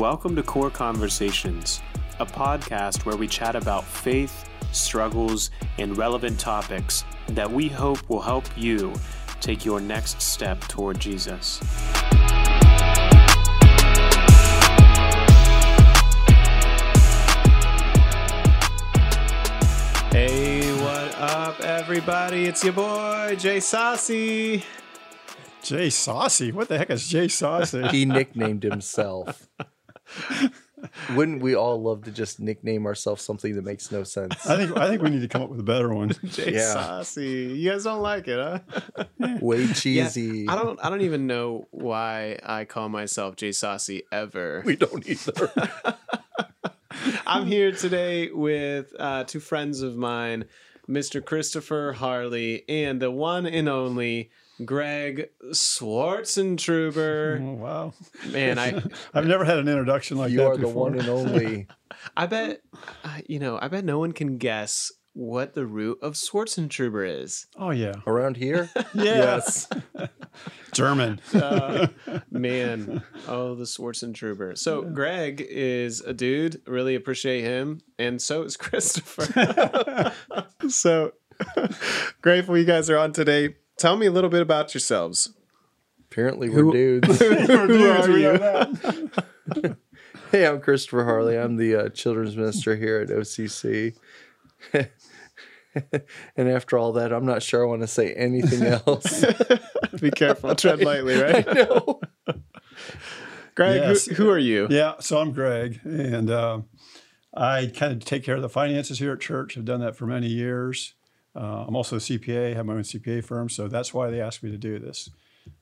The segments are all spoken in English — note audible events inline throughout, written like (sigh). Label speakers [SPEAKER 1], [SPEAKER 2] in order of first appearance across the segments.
[SPEAKER 1] Welcome to Core Conversations, a podcast where we chat about faith, struggles, and relevant topics that we hope will help you take your next step toward Jesus. Hey, what up, everybody? It's your boy, Jay Saucy.
[SPEAKER 2] Jay Saucy? What the heck is Jay Saucy?
[SPEAKER 3] he nicknamed himself. (laughs) (laughs) Wouldn't we all love to just nickname ourselves something that makes no sense?
[SPEAKER 2] I think I think we need to come up with a better one. (laughs)
[SPEAKER 1] Jay
[SPEAKER 3] Yeah.
[SPEAKER 1] Saucy. You guys don't like it, huh? (laughs)
[SPEAKER 3] Way cheesy.
[SPEAKER 1] I don't. I don't even know why I call myself Jay Saucy ever.
[SPEAKER 3] We don't either.
[SPEAKER 1] I'm here today with uh, two friends of mine, Mr. Christopher Harley and the one and only Greg Schwarzentruber. (laughs)
[SPEAKER 2] Oh, wow.
[SPEAKER 1] Man, I (laughs)
[SPEAKER 2] I've never had an introduction like
[SPEAKER 3] you
[SPEAKER 2] that
[SPEAKER 3] are the one and only. (laughs)
[SPEAKER 1] I bet uh, you know. I bet no one can guess what the root of Schwarzentruber is.
[SPEAKER 2] Oh yeah.
[SPEAKER 3] Around here?
[SPEAKER 2] Yes. German.
[SPEAKER 1] Uh, man, oh the Schwarzentruber. So Greg is a dude. Really appreciate him, and so is Christopher. so grateful you guys are on today. Tell me a little bit about yourselves.
[SPEAKER 3] Apparently we're (laughs) dudes.
[SPEAKER 2] We're dudes, (laughs)
[SPEAKER 1] are
[SPEAKER 2] we
[SPEAKER 1] you?
[SPEAKER 2] know that.
[SPEAKER 3] hey, I'm Christopher Harley. I'm the uh, children's minister here at OCC. (laughs) and after all that, I'm not sure I want to say anything else.
[SPEAKER 1] Be careful, tread lightly, right?
[SPEAKER 3] no.
[SPEAKER 1] Greg,
[SPEAKER 2] Yes.
[SPEAKER 1] who, who are you?
[SPEAKER 2] Yeah. So I'm Greg, and uh, I kind of take care of the finances here at church. I've done that for many years. Uh, I'm also a CPA. have my own CPA firm, so that's why they asked me to do this.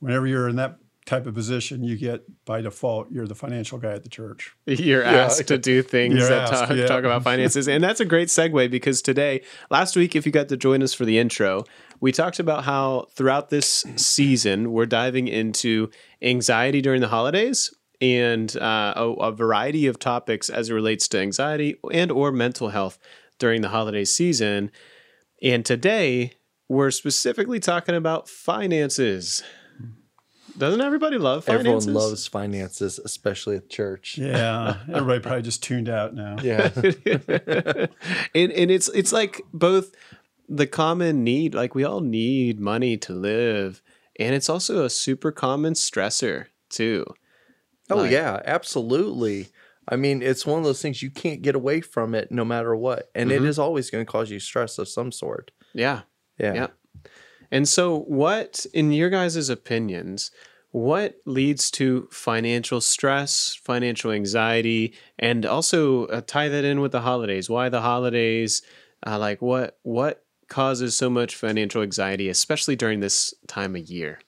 [SPEAKER 2] Whenever you're in that type of position, you get by default you're the financial guy at the church. (laughs)
[SPEAKER 1] You're asked to do things
[SPEAKER 2] You're
[SPEAKER 1] that
[SPEAKER 2] asked,
[SPEAKER 1] talk,
[SPEAKER 2] yeah.
[SPEAKER 1] talk about finances. And that's a great segue because today, last week, if you got to join us for the intro, we talked about how throughout this season, we're diving into anxiety during the holidays and uh, a, a variety of topics as it relates to anxiety and or mental health during the holiday season. And today, we're specifically talking about finances. Doesn't everybody love finances?
[SPEAKER 3] Everyone loves finances, especially at church.
[SPEAKER 2] Yeah. Everybody probably just tuned out now.
[SPEAKER 3] Yeah. (laughs)
[SPEAKER 1] and and it's it's like both the common need like we all need money to live and it's also a super common stressor too
[SPEAKER 3] Oh
[SPEAKER 1] Like-
[SPEAKER 3] yeah, absolutely. I mean, it's one of those things you can't get away from it no matter what, and it
[SPEAKER 1] Mhm.
[SPEAKER 3] is always going to cause you stress of some sort.
[SPEAKER 1] yeah
[SPEAKER 3] Yeah.
[SPEAKER 1] yeah and so what in your guys' opinions what leads to financial stress financial anxiety and also uh, tie that in with the holidays why the holidays uh, like what what causes so much financial anxiety especially during this time of year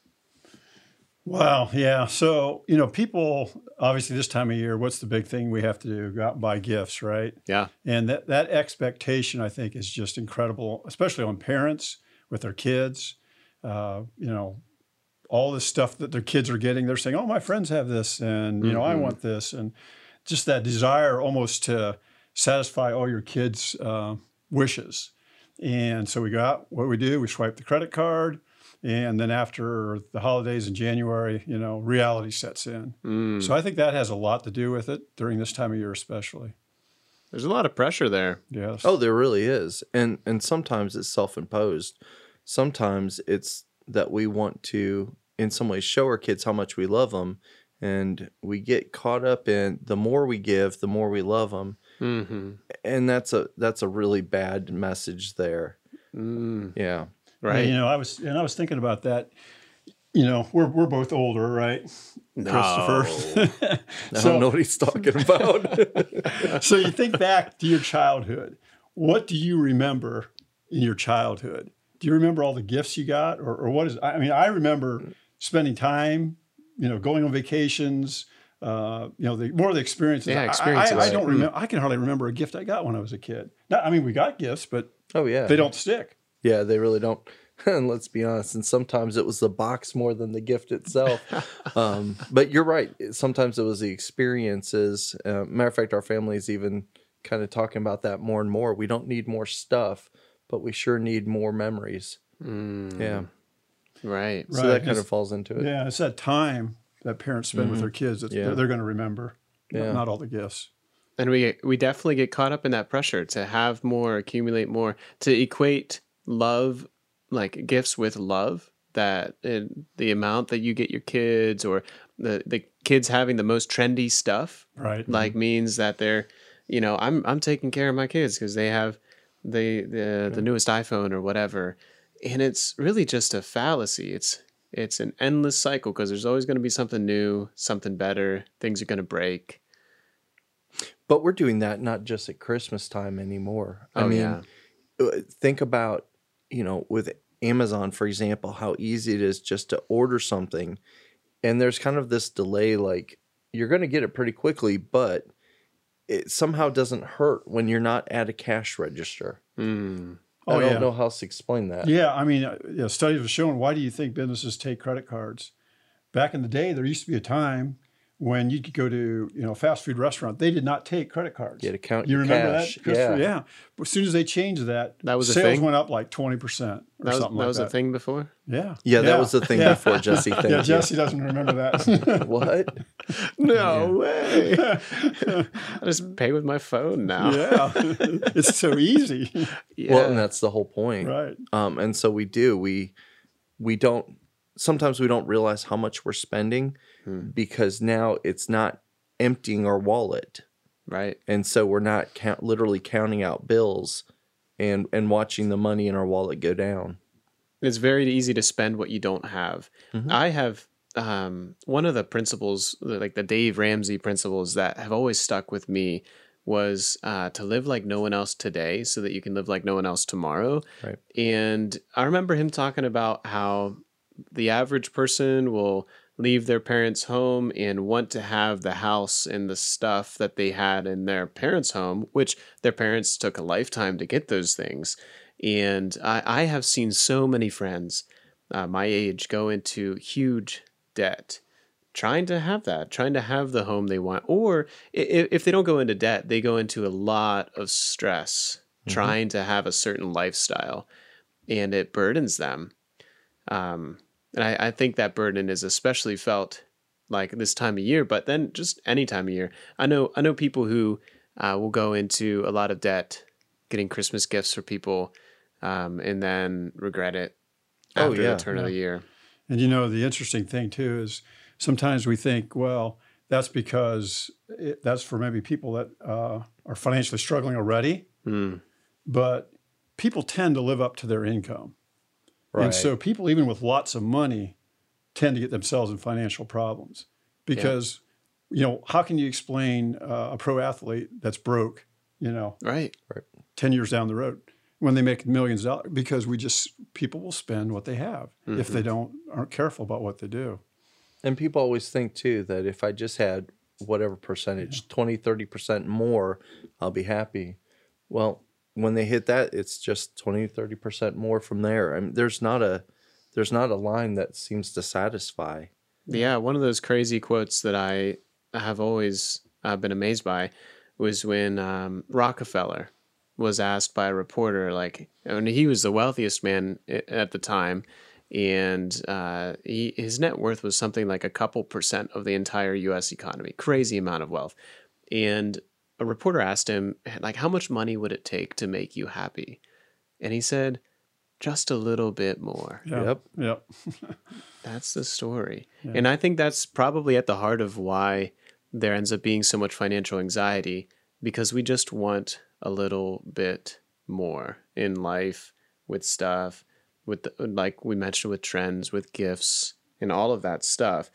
[SPEAKER 2] Wow. Yeah. So, you know, people obviously this time of year, what's the big thing we have to do? Go out and buy gifts, right?
[SPEAKER 1] yeah
[SPEAKER 2] And that, that expectation, I think, is just incredible, especially on parents with their kids. Uh, you know, all this stuff that their kids are getting, they're saying, oh, my friends have this, and, you know, I
[SPEAKER 1] Mhm.
[SPEAKER 2] want this. And just that desire almost to satisfy all your kids' uh, wishes. And so we go out, what we do, we swipe the credit card. And then after the holidays in January, you know, reality sets in.
[SPEAKER 1] Mm.
[SPEAKER 2] So I think that has a lot to do with it during this time of year, especially.
[SPEAKER 1] There's a lot of pressure there.
[SPEAKER 2] Yes.
[SPEAKER 3] Oh, there really is, and and sometimes it's self-imposed. Sometimes it's that we want to, in some ways, show our kids how much we love them, and we get caught up in the more we give, the more we love them,
[SPEAKER 1] Mm-hmm.
[SPEAKER 3] and that's a that's a really bad message there.
[SPEAKER 1] Mm,
[SPEAKER 3] Yeah.
[SPEAKER 1] Right.
[SPEAKER 2] You know, I was and I was thinking about that. You know, we're we're both older, right? Christopher.
[SPEAKER 3] I don't know what he's talking about. (laughs)
[SPEAKER 2] so you think back to your childhood. What do you remember in your childhood? Do you remember all the gifts you got, or, or what is? I mean, I remember spending time, you know, going on vacations. Uh, you know, the more of the experiences.
[SPEAKER 1] Yeah,
[SPEAKER 2] I-
[SPEAKER 1] experiences.
[SPEAKER 2] I, I don't
[SPEAKER 1] Mm.
[SPEAKER 2] remember. I can hardly remember a gift I got when I was a kid. Not, I mean, we got gifts, but
[SPEAKER 3] oh yeah.
[SPEAKER 2] they don't stick.
[SPEAKER 3] Yeah, they really don't. (laughs) And let's be honest, and sometimes it was the box more than the gift itself. (laughs) um, but you're right. Sometimes it was the experiences. Uh, matter of fact, our family is even kind of talking about that more and more. We don't need more stuff, but we sure need more memories.
[SPEAKER 1] Mm,
[SPEAKER 3] Yeah.
[SPEAKER 1] Right.
[SPEAKER 3] So
[SPEAKER 2] Right,
[SPEAKER 3] that kind
[SPEAKER 2] it's-
[SPEAKER 3] of falls into it.
[SPEAKER 2] Yeah, it's that time that parents spend with
[SPEAKER 3] Mhm.
[SPEAKER 2] their kids that
[SPEAKER 3] Yeah.
[SPEAKER 2] they're, they're going to remember. not-
[SPEAKER 3] Yeah.
[SPEAKER 2] not all the gifts.
[SPEAKER 1] and we we definitely get caught up in that pressure to have more accumulate more to equate love like gifts with love that uh, the amount that you get your kids or the the kids having the most trendy stuff
[SPEAKER 2] Right.
[SPEAKER 1] like means that they're you know i'm i'm taking care of my kids because they have the the the newest iphone or whatever and it's really just a fallacy it's it's an endless cycle because there's always going to be something new something better things are going to break
[SPEAKER 3] But we're doing that not just at Christmas time anymore. I
[SPEAKER 1] Oh,
[SPEAKER 3] mean,
[SPEAKER 1] yeah.
[SPEAKER 3] uh, think about, you know, with Amazon, for example, how easy it is just to order something. And there's kind of this delay, like you're going to get it pretty quickly, but it somehow doesn't hurt when you're not at a cash register.
[SPEAKER 1] Mm.
[SPEAKER 3] I
[SPEAKER 2] Oh,
[SPEAKER 3] don't
[SPEAKER 2] yeah.
[SPEAKER 3] know how else to explain that.
[SPEAKER 2] Yeah, I mean, uh, yeah, studies have shown why do you think businesses take credit cards? Back in the day, there used to be a time when you could go to you know a fast food restaurant. They did not take credit cards.
[SPEAKER 3] You had to count
[SPEAKER 2] You
[SPEAKER 3] your
[SPEAKER 2] remember
[SPEAKER 3] cash.
[SPEAKER 2] that?
[SPEAKER 3] Yeah.
[SPEAKER 2] yeah. But as soon as they changed that,
[SPEAKER 1] That was a
[SPEAKER 2] sales
[SPEAKER 1] thing?
[SPEAKER 2] went up like twenty percent or
[SPEAKER 1] that was,
[SPEAKER 2] something
[SPEAKER 1] that
[SPEAKER 2] like
[SPEAKER 1] was
[SPEAKER 2] that.
[SPEAKER 1] a thing before
[SPEAKER 2] Yeah.
[SPEAKER 3] Yeah, that was the thing
[SPEAKER 2] Yeah.
[SPEAKER 3] before Jesse. (laughs) Thank
[SPEAKER 2] yeah,
[SPEAKER 3] you.
[SPEAKER 2] Jesse doesn't remember that. (laughs)
[SPEAKER 3] What?
[SPEAKER 1] no way (laughs) i just pay with my phone now
[SPEAKER 2] yeah, it's so easy.
[SPEAKER 1] yeah
[SPEAKER 3] Well, and that's the whole point.
[SPEAKER 2] right.
[SPEAKER 3] um, and so we do we we don't sometimes we don't realize how much we're spending
[SPEAKER 1] Hmm.
[SPEAKER 3] because now it's not emptying our wallet
[SPEAKER 1] right
[SPEAKER 3] and so we're not count, literally counting out bills and and watching the money in our wallet go down
[SPEAKER 1] it's very easy to spend what you don't have.
[SPEAKER 3] Mhm.
[SPEAKER 1] I have um, one of the principles, like the Dave Ramsey principles, that have always stuck with me was uh, to live like no one else today so that you can live like no one else tomorrow.
[SPEAKER 3] Right.
[SPEAKER 1] And I remember him talking about how the average person will leave their parents' home and want to have the house and the stuff that they had in their parents' home, which their parents took a lifetime to get those things. And I, I have seen so many friends uh, my age go into huge debt trying to have that, trying to have the home they want. Or if, if they don't go into debt, they go into a lot of stress trying to have a certain lifestyle and it burdens them. Um, and I, I think that burden is especially felt like this time of year, but then just any time of year. I know I know people who uh, will go into a lot of debt, getting Christmas gifts for people, um, and then regret it
[SPEAKER 3] Oh,
[SPEAKER 1] after
[SPEAKER 3] yeah,
[SPEAKER 1] the turn of the year.
[SPEAKER 2] And you know, the interesting thing too is sometimes we think, well, that's because it, that's for maybe people that uh, are financially struggling already,
[SPEAKER 1] Mm,
[SPEAKER 2] but people tend to live up to their income. And so people, even with lots of money, tend to get themselves in financial problems because, you know, how can you explain uh, a pro athlete that's broke, you know,
[SPEAKER 1] right.
[SPEAKER 2] right, 10 years down the road when they make millions of dollars? Because we just, people will spend what they have if they don't, aren't careful about what they do.
[SPEAKER 3] And people always think too that if I just had whatever percentage, twenty, thirty 20, 30% more, I'll be happy. Well, when they hit that, it's just 20, 30% more from there. I mean, there's not a there's not a line that seems to satisfy.
[SPEAKER 1] Yeah, one of those crazy quotes that I have always uh, been amazed by was when um, Rockefeller was asked by a reporter, like, and he was the wealthiest man at the time, and uh, he, his net worth was something like a couple percent of the entire U.S. economy, crazy amount of wealth. And a reporter asked him, like, how much money would it take to make you happy? And he said, just a little bit more.
[SPEAKER 2] Yeah.
[SPEAKER 3] Yep.
[SPEAKER 2] Yep. (laughs)
[SPEAKER 1] That's the story. And I think that's probably at the heart of why there ends up being so much financial anxiety because we just want a little bit more in life with stuff, with the, like we mentioned with trends, with gifts, and all of that stuff.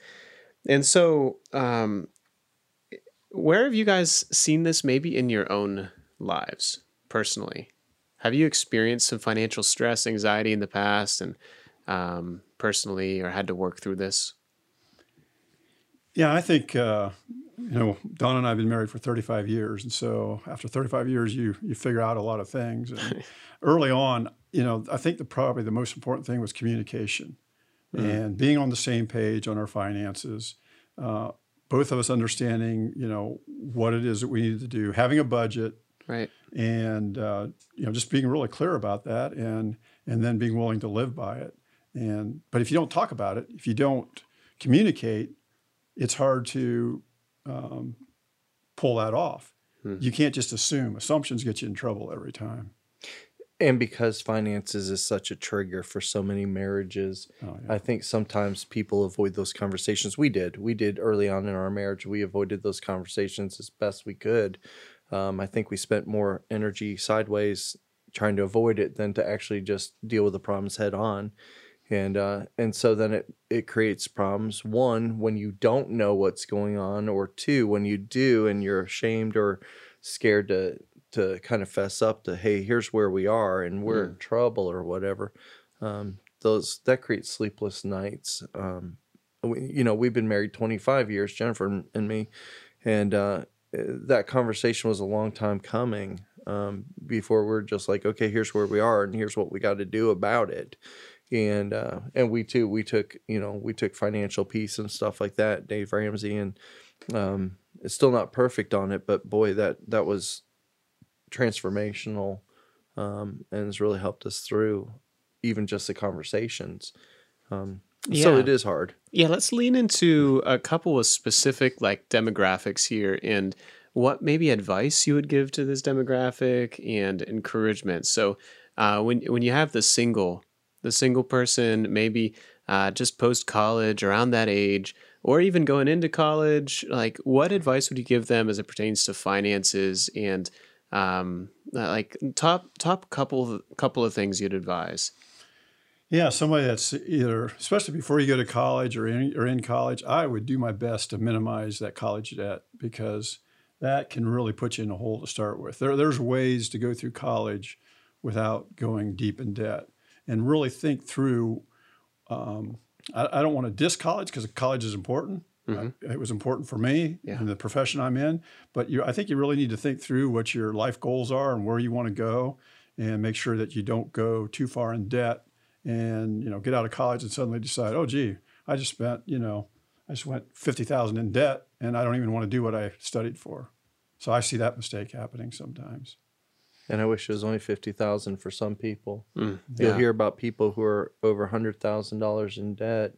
[SPEAKER 1] And so, um, where have you guys seen this maybe in your own lives personally? Have you experienced some financial stress, anxiety in the past, and um, personally, or had to work through this?
[SPEAKER 2] Yeah, I think uh, you know Don and I have been married for 35 years, and so after 35 years, you you figure out a lot of things. And (laughs) early on, you know, I think the probably the most important thing was communication and being on the same page on our finances. Uh, both of us understanding, you know, what it is that we need to do, having a budget,
[SPEAKER 1] Right.
[SPEAKER 2] and uh, you know just being really clear about that and and then being willing to live by it and but if you don't talk about it if you don't communicate it's hard to um, pull that off. You can't just assume. Assumptions get you in trouble every time.
[SPEAKER 3] And because finances is such a trigger for so many marriages,
[SPEAKER 2] Oh, yeah.
[SPEAKER 3] I think sometimes people avoid those conversations. We did. We did early on in our marriage. We avoided those conversations as best we could. Um, I think we spent more energy sideways trying to avoid it than to actually just deal with the problems head on. And uh, and so then it it creates problems. One, when you don't know what's going on, or two, when you do and you're ashamed or scared to to kind of fess up to, hey, here's where we are and we're in trouble or whatever. Um, those that creates sleepless nights. Um, we, you know, we've been married 25 years, Jennifer and- me, and uh, that conversation was a long time coming. Um, before we're just like, okay, here's where we are, and here's what we got to do about it. And uh, and we too, we took you know we took financial peace and stuff like that. Dave Ramsey and um, it's still not perfect on it, but boy, that that was transformational um, and has really helped us through even just the conversations. Um, So it is hard.
[SPEAKER 1] Yeah, let's lean into a couple of specific like demographics here and what maybe advice you would give to this demographic and encouragement. So uh, when when you have the single, the single person, maybe uh, just post college, around that age, or even going into college, like what advice would you give them as it pertains to finances and um, uh, like top top couple couple of things you'd advise?
[SPEAKER 2] Yeah, somebody that's either, especially before you go to college or in, or in college, I would do my best to minimize that college debt because that can really put you in a hole to start with. There, there's ways to go through college without going deep in debt and really think through. Um, I, I don't want to diss college because college is important. Uh, it was important for me
[SPEAKER 1] Yeah.
[SPEAKER 2] in the profession I'm in, but you, I think you really need to think through what your life goals are and where you want to go, and make sure that you don't go too far in debt and you know get out of college and suddenly decide, oh gee, I just spent you know I just went fifty thousand in debt and I don't even want to do what I studied for. So I see that mistake happening sometimes.
[SPEAKER 3] And I wish it was only fifty thousand for some people.
[SPEAKER 1] Mm,
[SPEAKER 3] You'll hear about people who are over hundred thousand dollars in debt,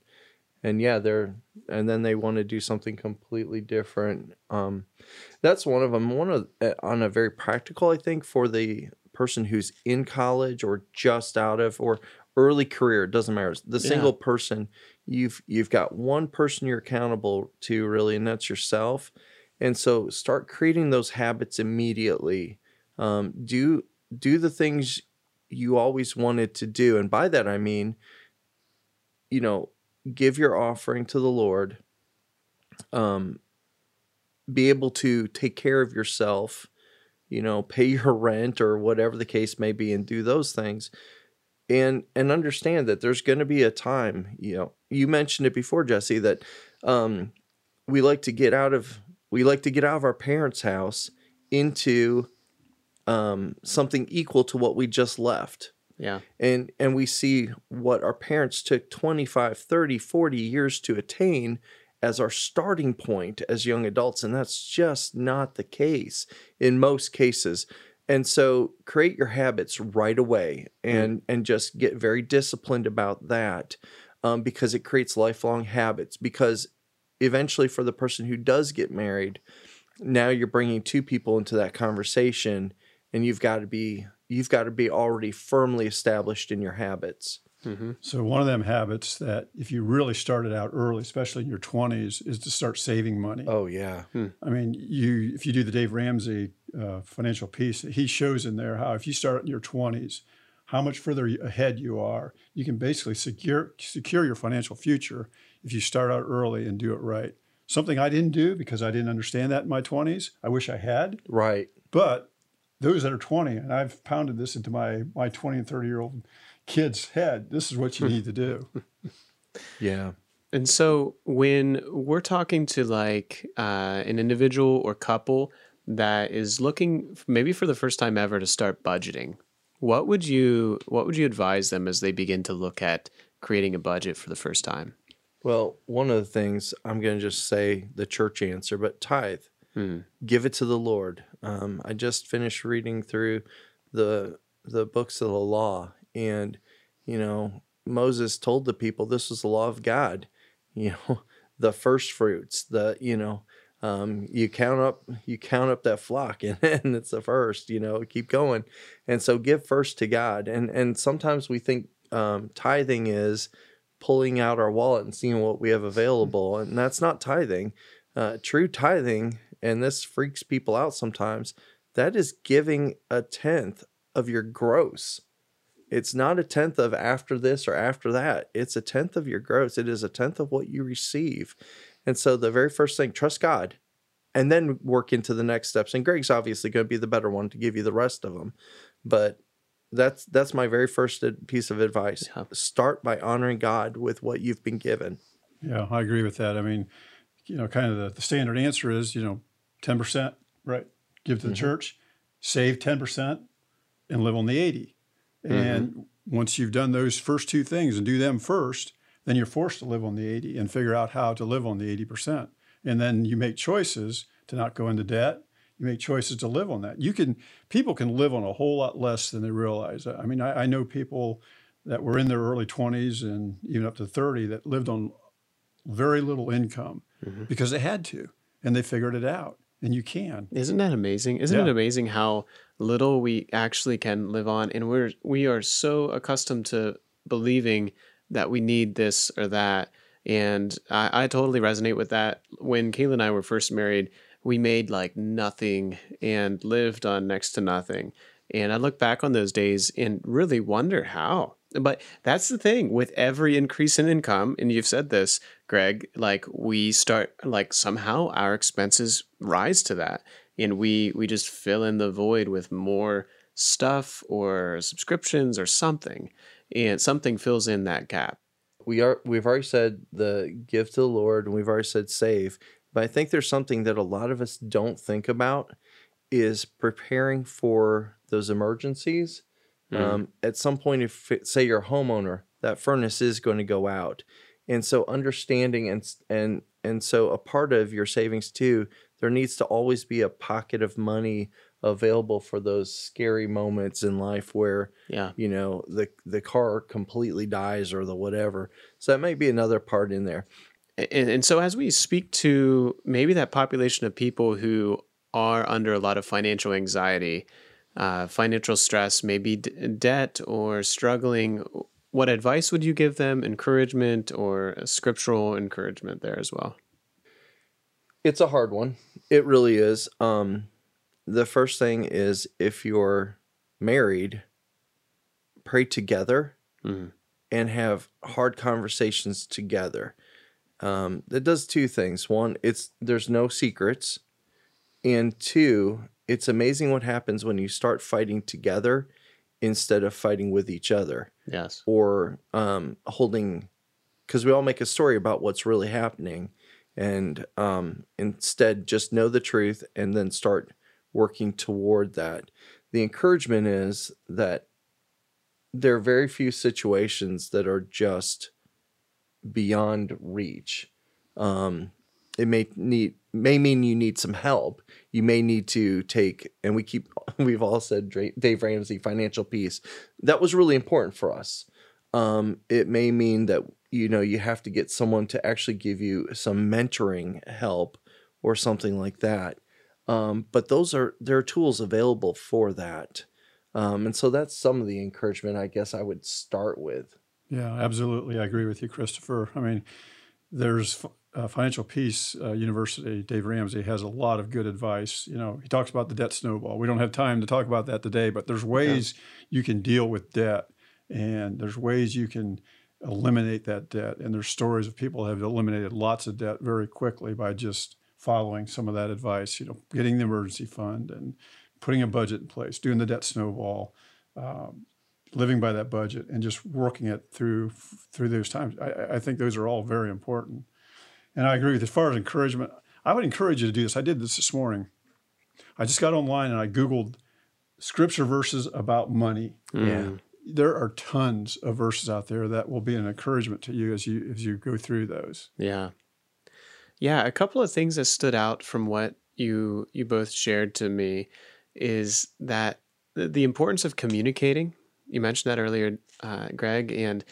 [SPEAKER 3] and yeah, they're and then they want to do something completely different. Um, that's one of them. One of uh, on a very practical, I think, for the person who's in college or just out of or early career. It doesn't matter. The
[SPEAKER 1] Yeah.
[SPEAKER 3] single person, you've you've got one person you're accountable to really, and that's yourself. And so start creating those habits immediately. Um, do do the things you always wanted to do. And by that, I mean, you know, give your offering to the Lord, um, be able to take care of yourself, you know, pay (laughs) your rent or whatever the case may be, and do those things. And, and understand that there's going to be a time, you know, you mentioned it before, Jesse, that um, we like to get out of we like to get out of our parents' house into um, something equal to what we just left
[SPEAKER 1] Yeah.
[SPEAKER 3] and and we see what our parents took 25 30 40 years to attain as our starting point as young adults and that's just not the case in most cases. And so create your habits right away and and just get very disciplined about that um, because it creates lifelong habits. Because eventually for the person who does get married now you're bringing two people into that conversation and you've got to be you've got to be already firmly established in your habits
[SPEAKER 1] hmm
[SPEAKER 2] So one of them habits that if you really started out early, especially in your 20s, is to start saving money.
[SPEAKER 3] oh yeah
[SPEAKER 2] I mean, you if you do the Dave Ramsey uh, financial peace, he shows in there how if you start in your 20s, how much further ahead you are. You can basically secure secure your financial future if you start out early and do it right. Something I didn't do because I didn't understand that in my 20s. I wish I had,
[SPEAKER 3] right
[SPEAKER 2] but those that are 20, and I've pounded this into my my 20 and 30 year old kids' head. This is what you need to do. (laughs)
[SPEAKER 3] yeah
[SPEAKER 1] And so when we're talking to like uh, an individual or couple that is looking maybe for the first time ever to start budgeting, what would you what would you advise them as they begin to look at creating a budget for the first time?
[SPEAKER 3] well one of the things i'm going to just say the church answer but tithe
[SPEAKER 1] Hmm.
[SPEAKER 3] give it to the lord um, i just finished reading through the the books of the law and you know moses told the people this was the law of god. (laughs) You know the first fruits the you know um, you count up you count up that flock (laughs) and, and it's the first you know keep going. And so give first to god. And and sometimes we think um, tithing is pulling out our wallet and seeing what we have available. And that's not tithing. Uh, true tithing and this freaks people out sometimes that is giving a tenth of your gross it's not a tenth of after this or after that it's a tenth of your gross it is a tenth of what you receive and so the very first thing, trust God, and then work into the next steps. And Greg's obviously going to be the better one to give you the rest of them. But that's that's my very first piece of advice. Yeah. Start by honoring God with what you've been given.
[SPEAKER 2] Yeah, I agree with that. I mean, you know, kind of the, the standard answer is, you know, 10%, right? Give to the mm-hmm. church, save 10% and live on the 80. And mm-hmm. once you've done those first two things and do them first, then you're forced to live on the 80 and figure out how to live on the 80%. And then you make choices to not go into debt. You make choices to live on that. You can people can live on a whole lot less than they realize. I mean, I, I know people that were in their early 20s and even up to 30 that lived on very little income mm-hmm. because they had to and they figured it out and you can
[SPEAKER 1] isn't that amazing isn't yeah. it amazing how little we actually can live on and we're we are so accustomed to believing that we need this or that. And I, I totally resonate with that. When Kayla and I were first married, we made like nothing and lived on next to nothing. And I look back on those days and really wonder how. But that's the thing with every increase in income, and you've said this, Greg, like we start like somehow our expenses rise to that. And we we just fill in the void with more stuff or subscriptions or something and something fills in that gap.
[SPEAKER 3] We are we've already said the give to the Lord and we've already said save, but I think there's something that a lot of us don't think about is preparing for those emergencies. Mm. Um, at some point, if say you're a homeowner, that furnace is going to go out, and so understanding and and and so a part of your savings too, there needs to always be a pocket of money available for those scary moments in life where yeah. you know the the car completely dies or the whatever. So that might be another part in there.
[SPEAKER 1] And, and so as we speak to maybe that population of people who are under a lot of financial anxiety uh, financial stress maybe d- debt or struggling what advice would you give them encouragement or scriptural encouragement there as well
[SPEAKER 3] it's a hard one it really is um the first thing is if you're married, pray together mm-hmm. and have hard conversations together. Um, that does two things. One, it's there's no secrets, and two, it's amazing what happens when you start fighting together instead of fighting with each other.
[SPEAKER 1] Yes.
[SPEAKER 3] Or um, holding, because we all make a story about what's really happening, and um, instead just know the truth and then start working toward that. The encouragement is that there are very few situations that are just beyond reach. Um, it may need may mean you need some help. You may need to take, and we keep (laughs) we've all said Dave Ramsey financial peace. That was really important for us. Um, it may mean that you know you have to get someone to actually give you some mentoring help or something like that. Um, but those are there are tools available for that. Um, and so that's some of the encouragement I guess I would start with.
[SPEAKER 2] Yeah, absolutely. I agree with you, Christopher. I mean, there's uh, Financial Peace uh, University, Dave Ramsey has a lot of good advice. You know, he talks about the debt snowball. We don't have time to talk about that today, but there's ways yeah. you can deal with debt and there's ways you can eliminate that debt. And there's stories of people have eliminated lots of debt very quickly by just following some of that advice, you know, getting the emergency fund and putting a budget in place, doing the debt snowball, um, living by that budget, and just working it through through those times. I, I, think those are all very important. And I agree with as far as encouragement. I would encourage you to do this. I did this this morning. I just got online and I googled scripture verses about money.
[SPEAKER 3] Yeah.
[SPEAKER 2] There are tons of verses out there that will be an encouragement to you as you as you go through those.
[SPEAKER 1] Yeah. Yeah, a couple of things that stood out from what you you both shared to me is that the importance of communicating. You mentioned that earlier, uh, Greg, and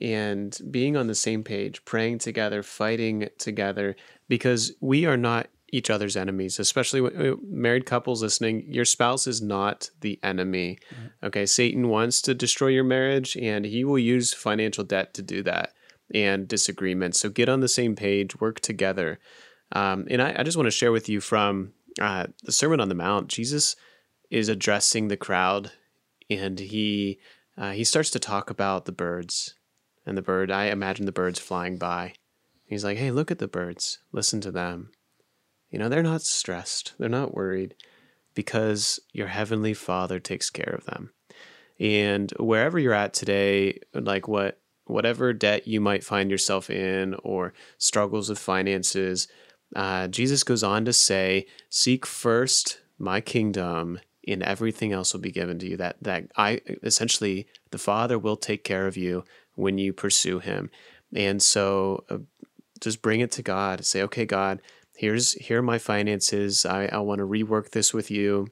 [SPEAKER 1] and being on the same page, praying together, fighting together, because we are not each other's enemies, especially w- married couples listening. Your spouse is not the enemy. Okay. Satan wants to destroy your marriage and he will use financial debt to do that and disagreements. So get on the same page, work together. Um, and I, I just want to share with you from uh, the Sermon on the Mount, Jesus is addressing the crowd and he uh, he starts to talk about the birds and the bird. I imagine the birds flying by. He's like, "Hey, look at the birds. Listen to them. You know, they're not stressed. They're not worried because your heavenly Father takes care of them." And wherever you're at today, like what whatever debt you might find yourself in or struggles with finances, uh, Jesus goes on to say, "Seek first my kingdom and everything else will be given to you that that i essentially the father will take care of you when you pursue him and so uh, just bring it to god say okay god here's here are my finances i, I want to rework this with you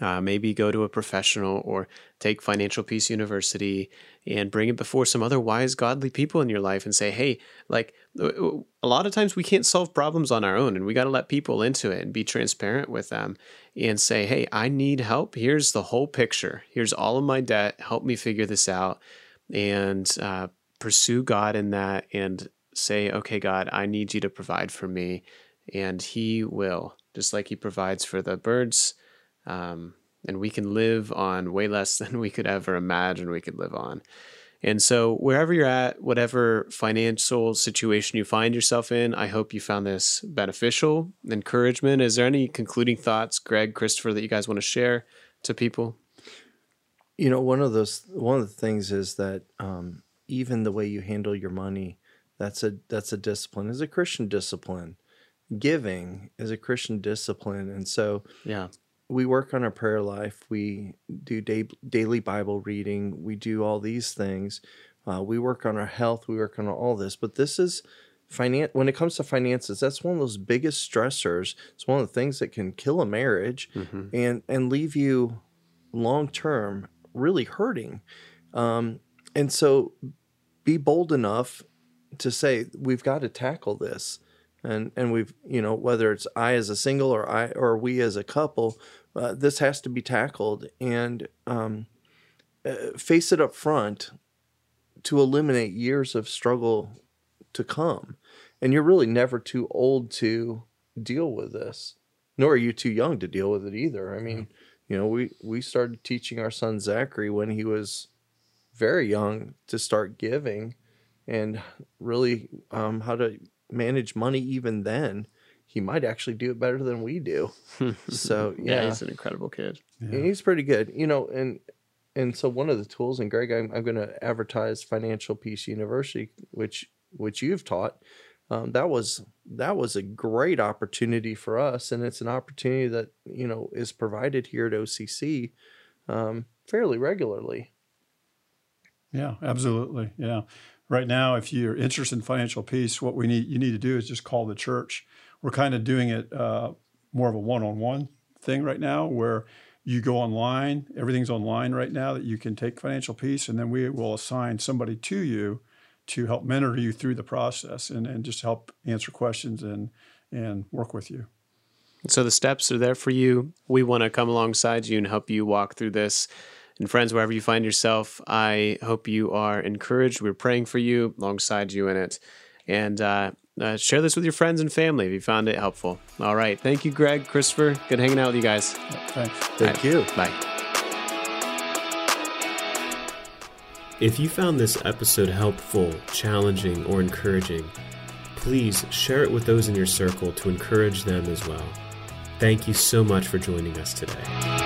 [SPEAKER 1] uh, maybe go to a professional or take Financial Peace University and bring it before some other wise, godly people in your life and say, hey, like a lot of times we can't solve problems on our own and we got to let people into it and be transparent with them and say, hey, I need help. Here's the whole picture. Here's all of my debt. Help me figure this out and uh, pursue God in that and say, okay, God, I need you to provide for me. And He will, just like He provides for the birds um, and we can live on way less (laughs) than we could ever imagine we could live on. And so, wherever you're at, whatever financial situation you find yourself in, I hope you found this beneficial. Encouragement. Is there any concluding thoughts, Greg, Christopher, that you guys want to share to people?
[SPEAKER 3] You know, one of those one of the things is that um, even the way you handle your money, that's a that's a discipline. Is a Christian discipline. Giving is a Christian discipline, and so
[SPEAKER 1] yeah,
[SPEAKER 3] we work on our prayer life. We do day, daily Bible reading. We do all these things. Uh, we work on our health. We work on all this. But this is finance. When it comes to finances, that's one of those biggest stressors. It's one of the things that can kill a marriage mm-hmm. and and leave you long term really hurting. Um, and so, be bold enough to say we've got to tackle this and and we've you know whether it's I as a single or I or we as a couple, uh, this has to be tackled and um, uh, face it up front to eliminate years of struggle to come. And you're really never too old to deal with this, nor are you too young to deal with it either. I mean, you know, we we started teaching our son Zachary when he was very young to start giving and really um, how to manage money even then, he might actually do it better than we do. (laughs) so yeah.
[SPEAKER 1] yeah, he's an incredible kid.
[SPEAKER 3] Yeah. He's pretty good, you know. And and so one of the tools, and Greg, I'm, I'm going to advertise Financial Peace University, which which you've taught. Um, that was that was a great opportunity for us, and it's an opportunity that you know is provided here at OCC um, fairly regularly.
[SPEAKER 2] Yeah, absolutely. Yeah right now, if you're interested in financial peace, what we need you need to do is just call the church. We're kind of doing it uh, more of a one-on-one thing right now, where you go online. Everything's online right now that you can take financial peace, and then we will assign somebody to you to help mentor you through the process and, and just help answer questions and and work with you.
[SPEAKER 1] So the steps are there for you. We want to come alongside you and help you walk through this and friends, wherever you find yourself, I hope you are encouraged. We're praying for you, alongside you in it. And uh, uh, share this with your friends and family if you found it helpful. All right. Thank you, Greg, Christopher. Good hanging out with you guys.
[SPEAKER 2] Thanks.
[SPEAKER 3] Thank right. you.
[SPEAKER 1] Bye. If you found this episode helpful, challenging, or encouraging, please share it with those in your circle to encourage them as well. Thank you so much for joining us today.